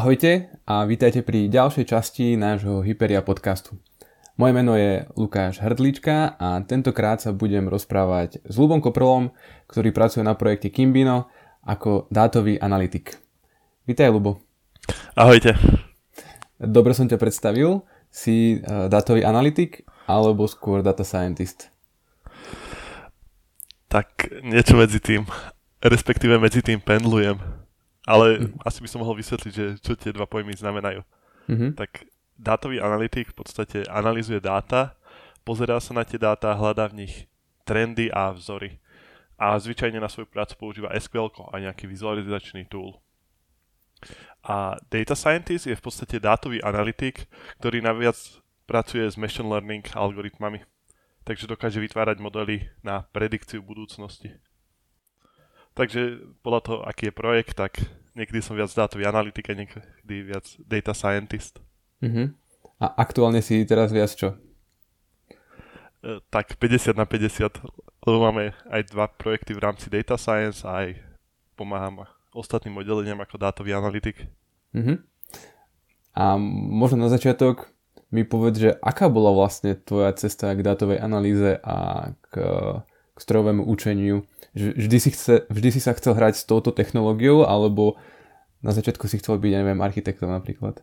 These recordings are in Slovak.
Ahojte a vítajte pri ďalšej časti nášho Hyperia podcastu. Moje meno je Lukáš Hrdlička a tentokrát sa budem rozprávať s Lubom Koprolom, ktorý pracuje na projekte Kimbino ako dátový analytik. Vítaj Lubo. Ahojte. Dobre som ťa predstavil. Si uh, dátový analytik alebo skôr data scientist? Tak niečo medzi tým. Respektíve medzi tým pendlujem. Ale mm. asi by som mohol vysvetliť, že čo tie dva pojmy znamenajú. Mm-hmm. Tak dátový analytik v podstate analizuje dáta, pozerá sa na tie dáta, hľadá v nich trendy a vzory. A zvyčajne na svoju prácu používa SQL a nejaký vizualizačný tool. A data scientist je v podstate dátový analytik, ktorý naviac pracuje s machine learning algoritmami. Takže dokáže vytvárať modely na predikciu budúcnosti. Takže podľa toho, aký je projekt, tak niekedy som viac dátový analytik a niekedy viac data scientist. Uh-huh. A aktuálne si teraz viac čo? E, tak 50 na 50, lebo máme aj dva projekty v rámci data science a aj pomáham ostatným oddeleniam ako dátový analytik. Uh-huh. A možno na začiatok mi povedz, že aká bola vlastne tvoja cesta k dátovej analýze a k, k strojovému učeniu? Vždy si, chce, vždy si sa chcel hrať s touto technológiou alebo na začiatku si chcel byť, neviem, architektom napríklad?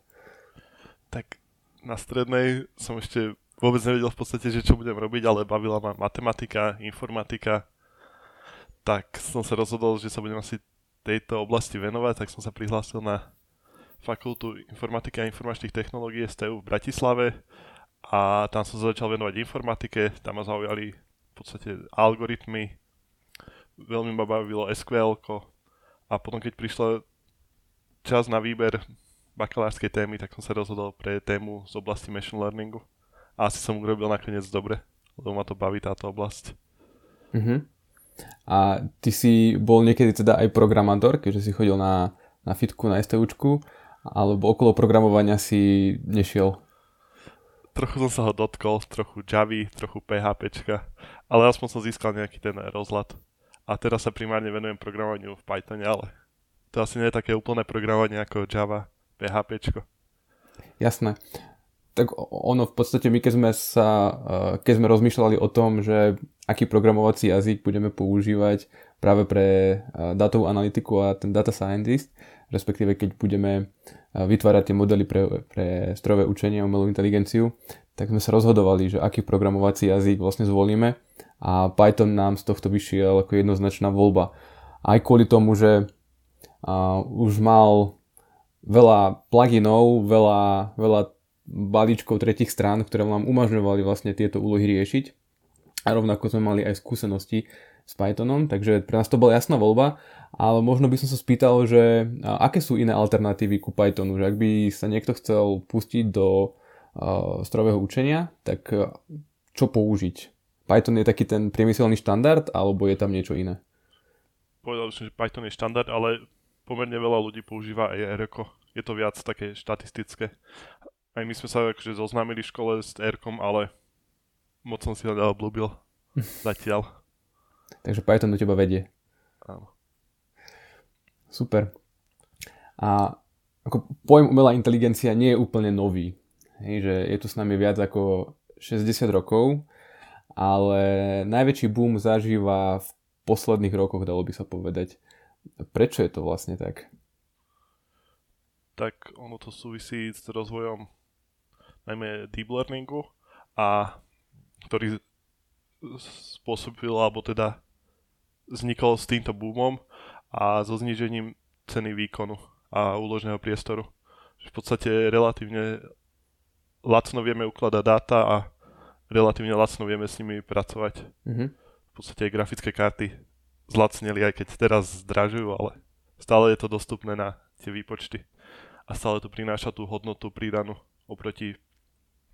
Tak na strednej som ešte vôbec nevedel v podstate, že čo budem robiť, ale bavila ma matematika, informatika, tak som sa rozhodol, že sa budem asi tejto oblasti venovať, tak som sa prihlásil na fakultu informatiky a informačných technológií STU v Bratislave a tam som sa začal venovať informatike, tam ma zaujali podstate algoritmy, veľmi ma bavilo SQL a potom keď prišla čas na výber bakalárskej témy, tak som sa rozhodol pre tému z oblasti machine learningu a asi som urobil nakoniec dobre, lebo ma to baví táto oblasť. Mm-hmm. A ty si bol niekedy teda aj programátor, keďže si chodil na, na fitku, na STUčku, alebo okolo programovania si nešiel? Trochu som sa ho dotkol, trochu Javy, trochu PHPčka, ale aspoň som získal nejaký ten rozhľad. A teraz sa primárne venujem programovaniu v Pythone, ale to asi nie je také úplné programovanie ako Java, PHPčko. Jasné tak ono v podstate my keď sme sa, eh, keď sme rozmýšľali o tom, že aký programovací jazyk budeme používať práve pre datovú analytiku a ten data scientist, respektíve keď budeme vytvárať tie modely pre, pre strojové učenie a umelú inteligenciu, tak sme sa rozhodovali, že aký programovací jazyk vlastne zvolíme a Python nám z tohto vyšiel ako jednoznačná voľba. Aj kvôli tomu, že uh, už mal veľa pluginov, veľa, veľa balíčkov tretich strán, ktoré nám umožňovali vlastne tieto úlohy riešiť. A rovnako sme mali aj skúsenosti s Pythonom, takže pre nás to bola jasná voľba, ale možno by som sa spýtal, že aké sú iné alternatívy ku Pythonu, že ak by sa niekto chcel pustiť do uh, strojového učenia, tak uh, čo použiť? Python je taký ten priemyselný štandard, alebo je tam niečo iné? Povedal som, že Python je štandard, ale pomerne veľa ľudí používa aj R. Je to viac také štatistické. Aj my sme sa akože zoznámili v škole s Erkom, ale moc som si ho neobľúbil zatiaľ. Takže Python do teba vedie. Áno. Super. A ako pojem umelá inteligencia nie je úplne nový. Hej, že je tu s nami viac ako 60 rokov, ale najväčší boom zažíva v posledných rokoch, dalo by sa povedať. Prečo je to vlastne tak? Tak ono to súvisí s rozvojom najmä deep learningu a ktorý spôsobil, alebo teda vznikol s týmto boomom a so znížením ceny výkonu a úložného priestoru. V podstate relatívne lacno vieme ukladať dáta a relatívne lacno vieme s nimi pracovať. Mm-hmm. V podstate aj grafické karty zlacneli, aj keď teraz zdražujú, ale stále je to dostupné na tie výpočty a stále to prináša tú hodnotu pridanú oproti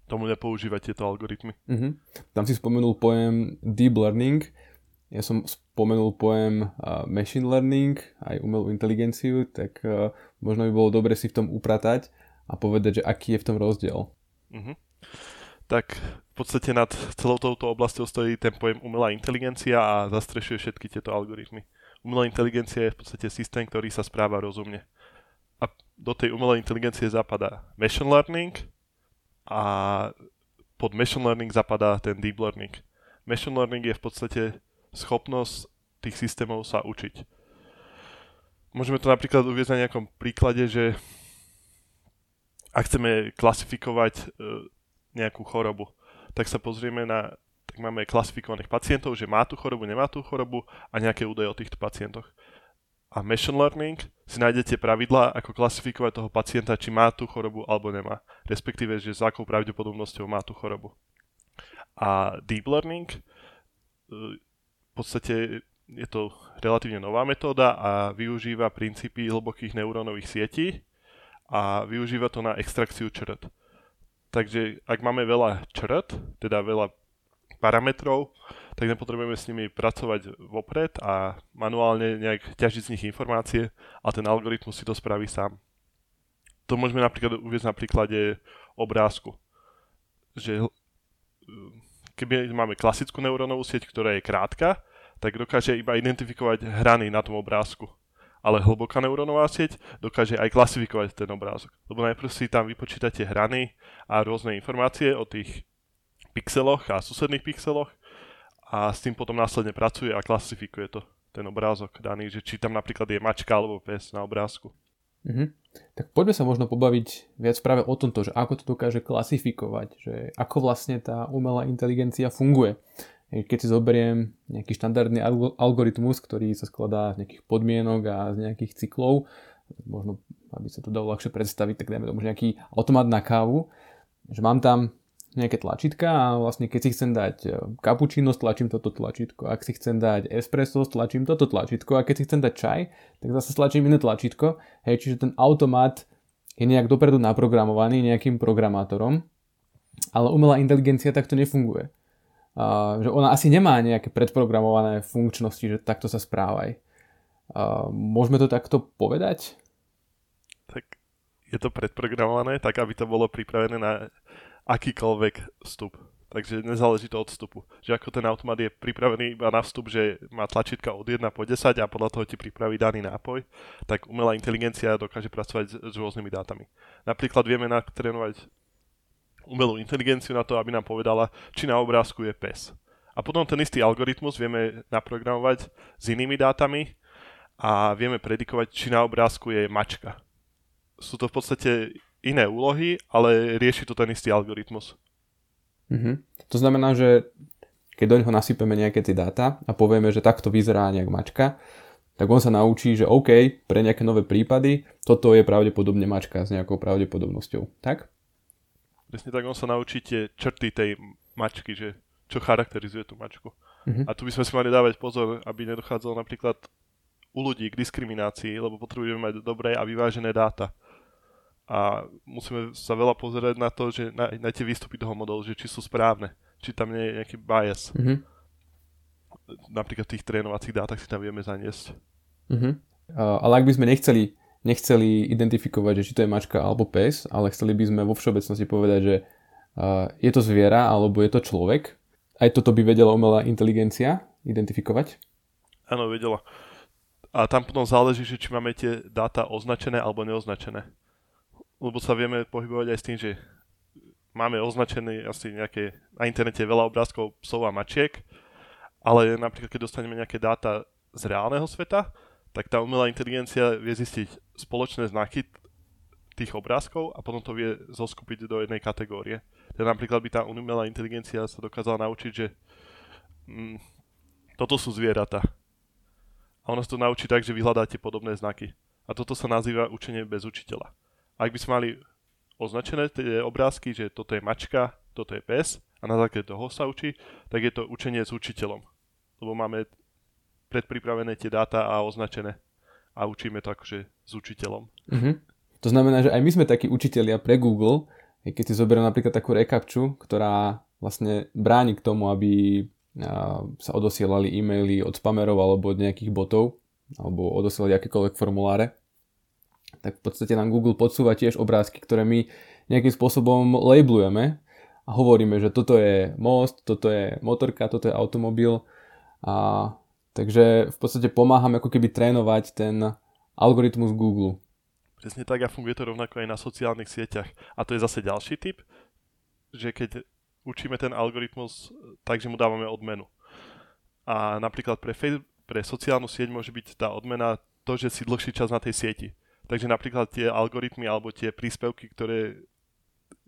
tomu nepoužívať tieto algoritmy. Uh-huh. Tam si spomenul pojem deep learning, ja som spomenul pojem uh, machine learning, aj umelú inteligenciu, tak uh, možno by bolo dobre si v tom upratať a povedať, že aký je v tom rozdiel. Uh-huh. Tak v podstate nad celou touto oblasťou stojí ten pojem umelá inteligencia a zastrešuje všetky tieto algoritmy. Umelá inteligencia je v podstate systém, ktorý sa správa rozumne. A do tej umelej inteligencie zapadá machine learning a pod machine learning zapadá ten deep learning. Machine learning je v podstate schopnosť tých systémov sa učiť. Môžeme to napríklad uvieť na nejakom príklade, že ak chceme klasifikovať e, nejakú chorobu, tak sa pozrieme na, tak máme klasifikovaných pacientov, že má tú chorobu, nemá tú chorobu a nejaké údaje o týchto pacientoch. A machine learning si nájdete pravidlá, ako klasifikovať toho pacienta, či má tú chorobu alebo nemá. Respektíve, že s akou pravdepodobnosťou má tú chorobu. A deep learning e, v podstate je to relatívne nová metóda a využíva princípy hlbokých neurónových sietí a využíva to na extrakciu črt. Takže ak máme veľa črt, teda veľa parametrov, tak nepotrebujeme s nimi pracovať vopred a manuálne nejak ťažiť z nich informácie a ten algoritmus si to spraví sám. To môžeme napríklad uvieť na príklade obrázku. Že keby máme klasickú neurónovú sieť, ktorá je krátka, tak dokáže iba identifikovať hrany na tom obrázku. Ale hlboká neurónová sieť dokáže aj klasifikovať ten obrázok. Lebo najprv si tam vypočítate hrany a rôzne informácie o tých pixeloch a susedných pixeloch a s tým potom následne pracuje a klasifikuje to, ten obrázok daný, že či tam napríklad je mačka alebo pes na obrázku. Mm-hmm. Tak poďme sa možno pobaviť viac práve o tomto, že ako to dokáže klasifikovať, že ako vlastne tá umelá inteligencia funguje. Keď si zoberiem nejaký štandardný algoritmus, ktorý sa skladá z nejakých podmienok a z nejakých cyklov, možno aby sa to dalo ľahšie predstaviť, tak dajme tomu nejaký automat na kávu, že mám tam nejaké tlačítka a vlastne keď si chcem dať kapučino, e, stlačím toto tlačítko. Ak si chcem dať espresso, stlačím toto tlačítko. A keď si chcem dať čaj, tak zase stlačím iné tlačítko. Hej, čiže ten automat je nejak dopredu naprogramovaný nejakým programátorom, ale umelá inteligencia takto nefunguje. Uh, že ona asi nemá nejaké predprogramované funkčnosti, že takto sa správaj. Uh, môžeme to takto povedať? Tak je to predprogramované tak, aby to bolo pripravené na akýkoľvek vstup. Takže nezáleží to od vstupu. Že ako ten automat je pripravený iba na vstup, že má tlačítka od 1 po 10 a podľa toho ti pripraví daný nápoj, tak umelá inteligencia dokáže pracovať s, rôznymi dátami. Napríklad vieme natrénovať umelú inteligenciu na to, aby nám povedala, či na obrázku je pes. A potom ten istý algoritmus vieme naprogramovať s inými dátami a vieme predikovať, či na obrázku je mačka. Sú to v podstate iné úlohy, ale rieši to ten istý algoritmus. Mm-hmm. To znamená, že keď do neho nasypeme nejaké tie dáta a povieme, že takto vyzerá nejak mačka, tak on sa naučí, že OK, pre nejaké nové prípady, toto je pravdepodobne mačka s nejakou pravdepodobnosťou. Tak? Presne tak, on sa naučí tie črty tej mačky, že čo charakterizuje tú mačku. Mm-hmm. A tu by sme si mali dávať pozor, aby nedochádzalo napríklad u ľudí k diskriminácii, lebo potrebujeme mať dobré a vyvážené dáta a musíme sa veľa pozerať na to, že na, na tie výstupy toho modelu, že či sú správne, či tam nie je nejaký bias. Mm-hmm. Napríklad v tých trénovacích dátach si tam vieme zaniesť. Mm-hmm. Uh, ale ak by sme nechceli, nechceli identifikovať, že či to je mačka alebo pes, ale chceli by sme vo všeobecnosti povedať, že uh, je to zviera alebo je to človek, aj toto by vedela umelá inteligencia identifikovať? Áno, vedela. A tam potom záleží, že či máme tie dáta označené alebo neoznačené lebo sa vieme pohybovať aj s tým, že máme označené asi nejaké na internete veľa obrázkov psov a mačiek, ale napríklad keď dostaneme nejaké dáta z reálneho sveta, tak tá umelá inteligencia vie zistiť spoločné znaky tých obrázkov a potom to vie zoskupiť do jednej kategórie. Teda napríklad by tá umelá inteligencia sa dokázala naučiť, že mm, toto sú zvieratá. A ona sa to naučí tak, že vyhľadáte podobné znaky. A toto sa nazýva učenie bez učiteľa ak by sme mali označené tie obrázky, že toto je mačka, toto je pes a na základe toho sa učí, tak je to učenie s učiteľom. Lebo máme predpripravené tie dáta a označené a učíme to akože s učiteľom. Mm-hmm. To znamená, že aj my sme takí učitelia pre Google, keď si zoberiem napríklad takú rekapču, ktorá vlastne bráni k tomu, aby sa odosielali e-maily od spamerov alebo od nejakých botov, alebo odosielali akékoľvek formuláre, tak v podstate nám Google podsúva tiež obrázky, ktoré my nejakým spôsobom labelujeme a hovoríme, že toto je most, toto je motorka, toto je automobil a takže v podstate pomáhame ako keby trénovať ten algoritmus Google. presne tak a funguje to rovnako aj na sociálnych sieťach. A to je zase ďalší typ, že keď učíme ten algoritmus tak, že mu dávame odmenu. A napríklad pre, Facebook, pre sociálnu sieť môže byť tá odmena to, že si dlhší čas na tej sieti. Takže napríklad tie algoritmy alebo tie príspevky, ktoré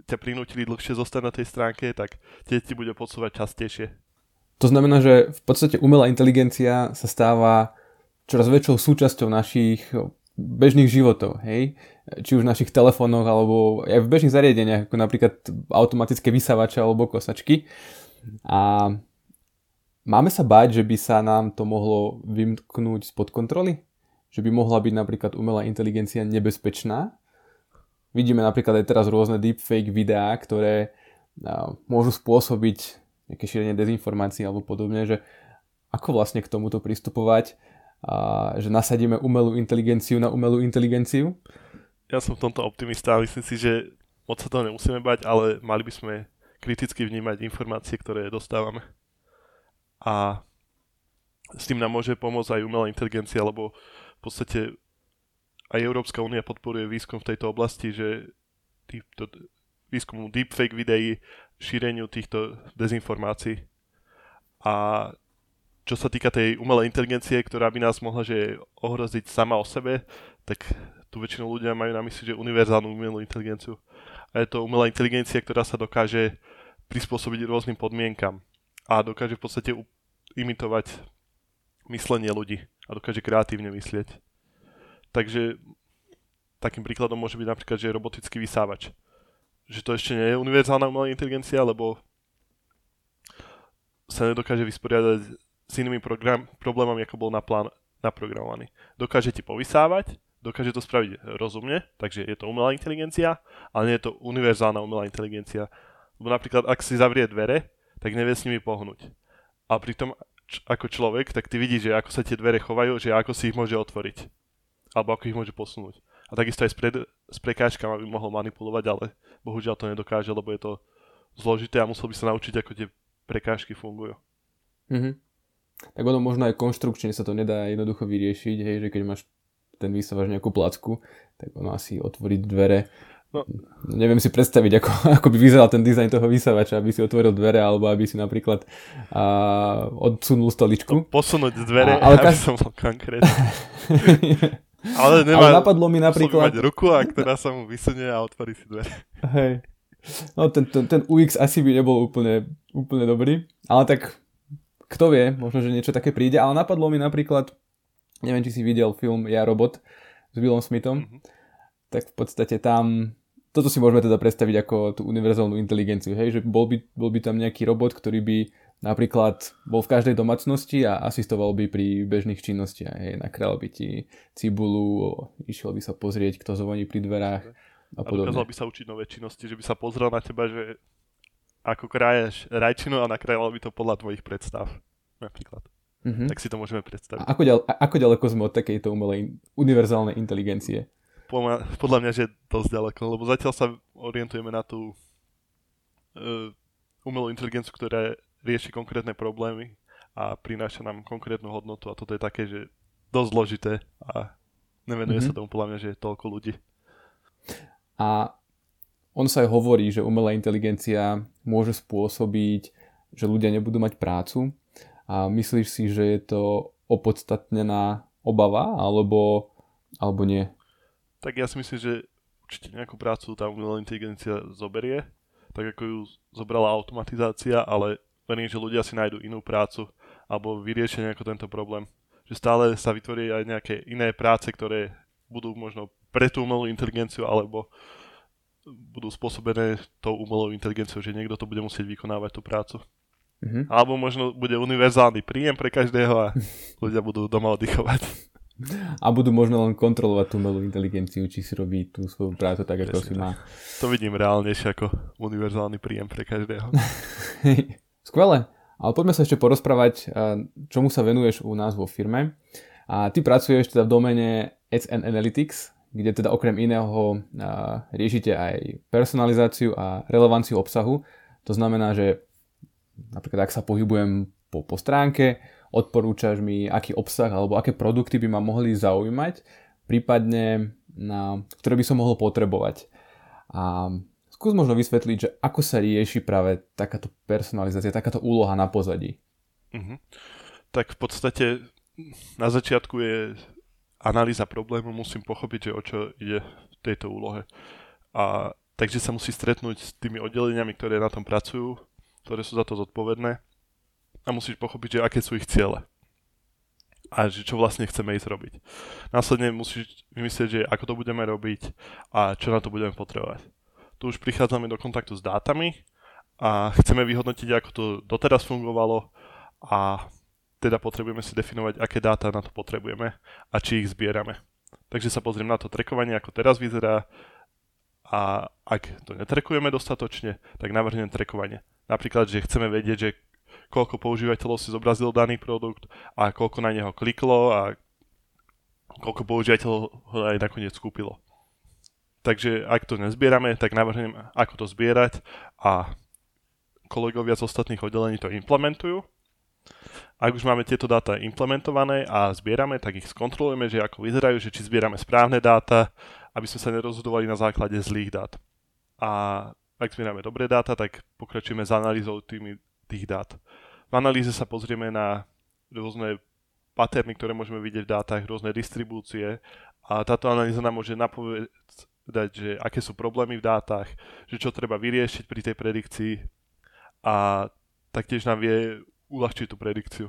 ťa prinútili dlhšie zostať na tej stránke, tak tie ti bude posúvať častejšie. To znamená, že v podstate umelá inteligencia sa stáva čoraz väčšou súčasťou našich bežných životov, hej? Či už v našich telefónoch, alebo aj v bežných zariadeniach, ako napríklad automatické vysávače alebo kosačky. A máme sa báť, že by sa nám to mohlo vymknúť spod kontroly? Že by mohla byť napríklad umelá inteligencia nebezpečná? Vidíme napríklad aj teraz rôzne deepfake videá, ktoré môžu spôsobiť nejaké šírenie dezinformácií alebo podobne, že ako vlastne k tomuto pristupovať a že nasadíme umelú inteligenciu na umelú inteligenciu? Ja som v tomto optimista a myslím si, že moc sa toho nemusíme bať, ale mali by sme kriticky vnímať informácie, ktoré dostávame. A s tým nám môže pomôcť aj umelá inteligencia, lebo v podstate aj Európska únia podporuje výskum v tejto oblasti, že týmto výskumu deepfake videí, šíreniu týchto dezinformácií. A čo sa týka tej umelej inteligencie, ktorá by nás mohla že ohroziť sama o sebe, tak tu väčšinou ľudia majú na mysli, že univerzálnu umelú inteligenciu. A je to umelá inteligencia, ktorá sa dokáže prispôsobiť rôznym podmienkam a dokáže v podstate imitovať myslenie ľudí a dokáže kreatívne myslieť. Takže takým príkladom môže byť napríklad, že je robotický vysávač. Že to ešte nie je univerzálna umelá inteligencia, lebo sa nedokáže vysporiadať s inými program, problémami, ako bol na plán naprogramovaný. Dokáže ti povysávať, dokáže to spraviť rozumne, takže je to umelá inteligencia, ale nie je to univerzálna umelá inteligencia. Lebo napríklad, ak si zavrie dvere, tak nevie s nimi pohnúť. A pritom ako človek, tak ty vidíš, že ako sa tie dvere chovajú, že ako si ich môže otvoriť. Alebo ako ich môže posunúť. A takisto aj s, pred, s prekážkami by mohol manipulovať, ale bohužiaľ to nedokáže, lebo je to zložité a musel by sa naučiť, ako tie prekážky fungujú. Mm-hmm tak ono možno aj konštrukčne sa to nedá jednoducho vyriešiť, hej, že keď máš ten vysávaš nejakú placku, tak ono asi otvoriť dvere. No. Neviem si predstaviť, ako, ako by vyzeral ten dizajn toho vysávača, aby si otvoril dvere, alebo aby si napríklad a, odsunul stoličku. No, posunúť dvere, a, ale aby som bol konkrétny. ale, nemá, ale napadlo mi napríklad... mať ruku, a ktorá sa mu vysunie a otvorí si dvere. Hej. No ten, ten, ten UX asi by nebol úplne, úplne dobrý, ale tak kto vie, možno, že niečo také príde, ale napadlo mi napríklad, neviem, či si videl film Ja robot s Willom Smithom, mm-hmm. tak v podstate tam, toto si môžeme teda predstaviť ako tú univerzálnu inteligenciu, hej, že bol by, bol by tam nejaký robot, ktorý by napríklad bol v každej domácnosti a asistoval by pri bežných činnostiach, hej, nakral by ti cibulu, išiel by sa pozrieť, kto zvoní pri dverách a podobne. A dokázal by sa učiť nové činnosti, že by sa pozrel na teba, že ako kraješ rajčinu a nakrájalo by to podľa tvojich predstav. Napríklad. Mm-hmm. Tak si to môžeme predstaviť. A ako, ďal, ako ďaleko sme od takejto umelej univerzálnej inteligencie? Podľa, mňa, že dosť ďaleko, lebo zatiaľ sa orientujeme na tú uh, umelú inteligenciu, ktorá rieši konkrétne problémy a prináša nám konkrétnu hodnotu a toto je také, že dosť zložité a nevenuje mm-hmm. sa tomu podľa mňa, že je toľko ľudí. A on sa aj hovorí, že umelá inteligencia môže spôsobiť, že ľudia nebudú mať prácu a myslíš si, že je to opodstatnená obava alebo, alebo nie? Tak ja si myslím, že určite nejakú prácu tá umelá inteligencia zoberie, tak ako ju zobrala automatizácia, ale verím, že ľudia si nájdú inú prácu alebo vyriešia nejako tento problém. Že stále sa vytvorí aj nejaké iné práce, ktoré budú možno pre tú umelú inteligenciu alebo budú spôsobené tou umelou inteligenciou, že niekto to bude musieť vykonávať tú prácu. Mm-hmm. Alebo možno bude univerzálny príjem pre každého a ľudia budú doma oddychovať. A budú možno len kontrolovať tú umelú inteligenciu, či si robí tú svoju prácu tak, ako si má. To vidím reálnejšie ako univerzálny príjem pre každého. Skvelé. Ale poďme sa ešte porozprávať, čomu sa venuješ u nás vo firme. A ty pracuješ teda v domene Ads and Analytics, kde teda okrem iného riešite aj personalizáciu a relevanciu obsahu. To znamená, že napríklad ak sa pohybujem po, po stránke, odporúčaš mi, aký obsah alebo aké produkty by ma mohli zaujímať, prípadne na, ktoré by som mohol potrebovať. A skús možno vysvetliť, že ako sa rieši práve takáto personalizácia, takáto úloha na pozadí. Uh-huh. Tak v podstate na začiatku je analýza problému, musím pochopiť, že o čo ide v tejto úlohe. A takže sa musí stretnúť s tými oddeleniami, ktoré na tom pracujú, ktoré sú za to zodpovedné a musíš pochopiť, že aké sú ich ciele a že čo vlastne chceme ísť robiť. Následne musíš vymyslieť, že ako to budeme robiť a čo na to budeme potrebovať. Tu už prichádzame do kontaktu s dátami a chceme vyhodnotiť, ako to doteraz fungovalo a teda potrebujeme si definovať, aké dáta na to potrebujeme a či ich zbierame. Takže sa pozriem na to trekovanie, ako teraz vyzerá a ak to netrekujeme dostatočne, tak navrhnem trekovanie. Napríklad, že chceme vedieť, že koľko používateľov si zobrazil daný produkt a koľko na neho kliklo a koľko používateľov ho aj nakoniec kúpilo. Takže ak to nezbierame, tak navrhnem, ako to zbierať a kolegovia z ostatných oddelení to implementujú. Ak už máme tieto dáta implementované a zbierame, tak ich skontrolujeme, že ako vyzerajú, že či zbierame správne dáta, aby sme sa nerozhodovali na základe zlých dát. A ak zbierame dobré dáta, tak pokračujeme s analýzou tými tých dát. V analýze sa pozrieme na rôzne paterny, ktoré môžeme vidieť v dátach, rôzne distribúcie a táto analýza nám môže napovedať, že aké sú problémy v dátach, že čo treba vyriešiť pri tej predikcii a taktiež nám vie uľahčiť tú predikciu.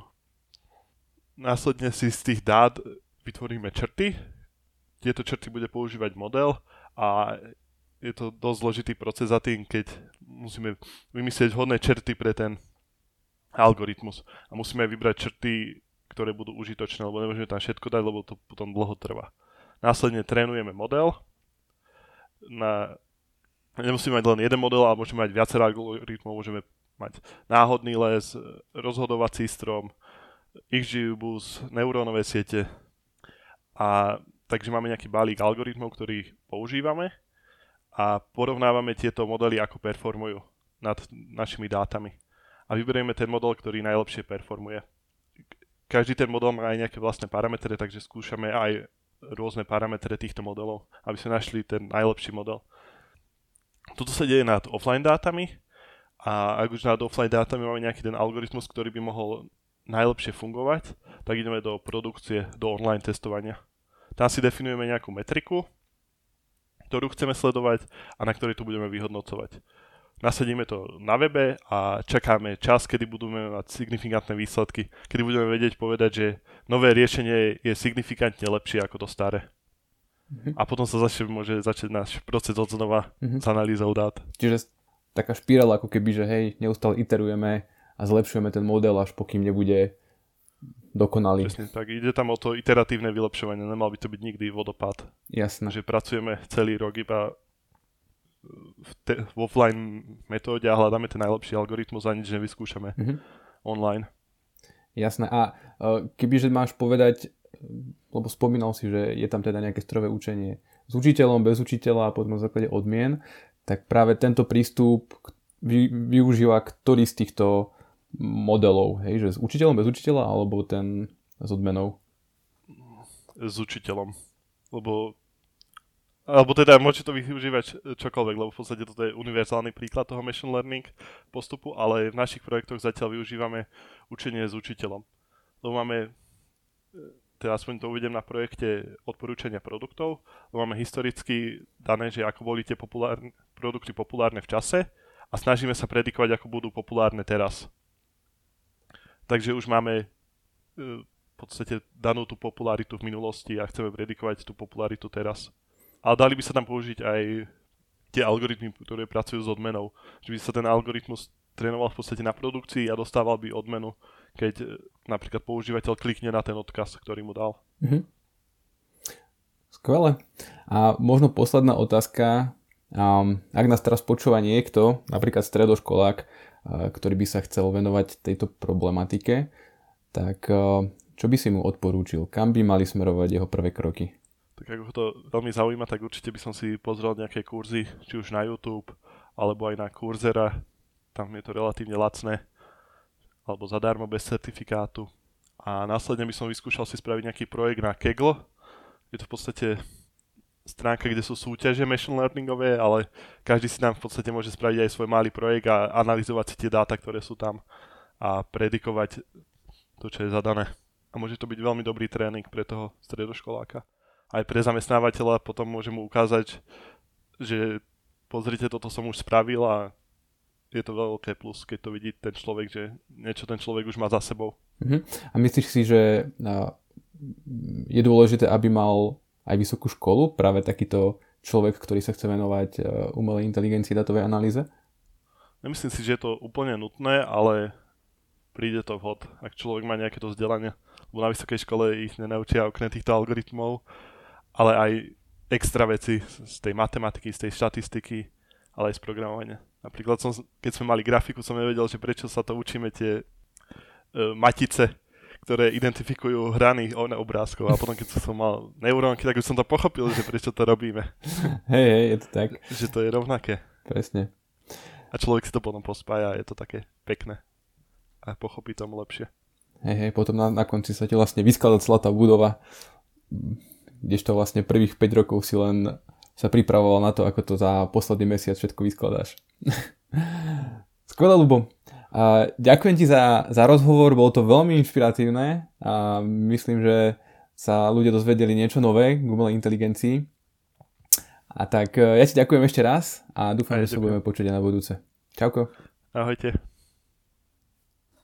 Následne si z tých dát vytvoríme črty. Tieto črty bude používať model a je to dosť zložitý proces za tým, keď musíme vymyslieť vhodné črty pre ten algoritmus a musíme vybrať črty, ktoré budú užitočné, lebo nemôžeme tam všetko dať, lebo to potom dlho trvá. Následne trénujeme model. Na, nemusíme mať len jeden model, ale môžeme mať viacero algoritmov, môžeme mať náhodný les, rozhodovací strom, XGBoost, neurónové siete. A takže máme nejaký balík algoritmov, ktorý používame a porovnávame tieto modely, ako performujú nad našimi dátami. A vyberieme ten model, ktorý najlepšie performuje. Každý ten model má aj nejaké vlastné parametre, takže skúšame aj rôzne parametre týchto modelov, aby sme našli ten najlepší model. Toto sa deje nad offline dátami a ak už nad offline dátami máme nejaký ten algoritmus, ktorý by mohol najlepšie fungovať, tak ideme do produkcie, do online testovania. Tam si definujeme nejakú metriku, ktorú chceme sledovať a na ktorej tu budeme vyhodnocovať. Nasadíme to na webe a čakáme čas, kedy budeme mať signifikantné výsledky, kedy budeme vedieť povedať, že nové riešenie je signifikantne lepšie ako to staré. Mm-hmm. A potom sa začne, môže začať náš proces od znova mm-hmm. s analýzou dát. Čiže taká špirála ako keby, že hej, neustále iterujeme a zlepšujeme ten model, až pokým nebude dokonalý. Presne tak, ide tam o to iteratívne vylepšovanie, nemal by to byť nikdy vodopád. Jasné. Že pracujeme celý rok iba v, te, v offline metóde a hľadáme ten najlepší algoritmus a nič nevyskúšame mm-hmm. online. Jasné. A e, kebyže máš povedať, lebo spomínal si, že je tam teda nejaké strojové učenie s učiteľom, bez učiteľa a potom na základe odmien, tak práve tento prístup využíva ktorý z týchto modelov, hej, že s učiteľom, bez učiteľa, alebo ten s odmenou? S učiteľom, lebo alebo teda môžete to využívať čokoľvek, lebo v podstate toto je univerzálny príklad toho machine learning postupu, ale v našich projektoch zatiaľ využívame učenie s učiteľom. Lebo máme, teda aspoň to uvidím na projekte odporúčania produktov, lebo máme historicky dané, že ako boli tie populárne, produkty populárne v čase a snažíme sa predikovať, ako budú populárne teraz. Takže už máme e, v podstate danú tú popularitu v minulosti a chceme predikovať tú popularitu teraz. Ale dali by sa tam použiť aj tie algoritmy, ktoré pracujú s odmenou. Že by sa ten algoritmus trénoval v podstate na produkcii a dostával by odmenu, keď e, napríklad používateľ klikne na ten odkaz, ktorý mu dal. Mm-hmm. Skvelé. A možno posledná otázka. Um, ak nás teraz počúva niekto, napríklad stredoškolák, ktorý by sa chcel venovať tejto problematike, tak čo by si mu odporúčil? Kam by mali smerovať jeho prvé kroky? Tak ako to veľmi zaujíma, tak určite by som si pozrel nejaké kurzy, či už na YouTube, alebo aj na Coursera. Tam je to relatívne lacné, alebo zadarmo bez certifikátu. A následne by som vyskúšal si spraviť nejaký projekt na Kegel. Je to v podstate stránka, kde sú súťaže machine learningové, ale každý si tam v podstate môže spraviť aj svoj malý projekt a analyzovať si tie dáta, ktoré sú tam a predikovať to, čo je zadané. A môže to byť veľmi dobrý tréning pre toho stredoškoláka. Aj pre zamestnávateľa potom môže mu ukázať, že pozrite, toto som už spravil a je to veľké plus, keď to vidí ten človek, že niečo ten človek už má za sebou. Uh-huh. A myslíš si, že je dôležité, aby mal aj vysokú školu, práve takýto človek, ktorý sa chce venovať e, umelej inteligencii datovej analýze? Nemyslím si, že je to úplne nutné, ale príde to vhod, ak človek má nejaké to vzdelanie. Lebo na vysokej škole ich nenaučia okrem týchto algoritmov, ale aj extra veci z tej matematiky, z tej štatistiky, ale aj z programovania. Napríklad som, keď sme mali grafiku, som nevedel, že prečo sa to učíme tie uh, matice, ktoré identifikujú hrany obrázkov a potom keď som mal neurónky, tak už som to pochopil, že prečo to robíme. Hej, hej, je to tak. že to je rovnaké. Presne. A človek si to potom pospája a je to také pekné. A pochopí tomu lepšie. Hej, hej, potom na, na konci sa ti vlastne vyskladať celá tá budova, kdežto vlastne prvých 5 rokov si len sa pripravoval na to, ako to za posledný mesiac všetko vyskladáš. Skvelé, Lubo. A ďakujem ti za, za rozhovor, bolo to veľmi inšpiratívne a myslím, že sa ľudia dozvedeli niečo nové k umelej inteligencii. A tak e, ja ti ďakujem ešte raz a dúfam, aj, že sa budeme počuť aj na budúce. Čauko. Ahojte.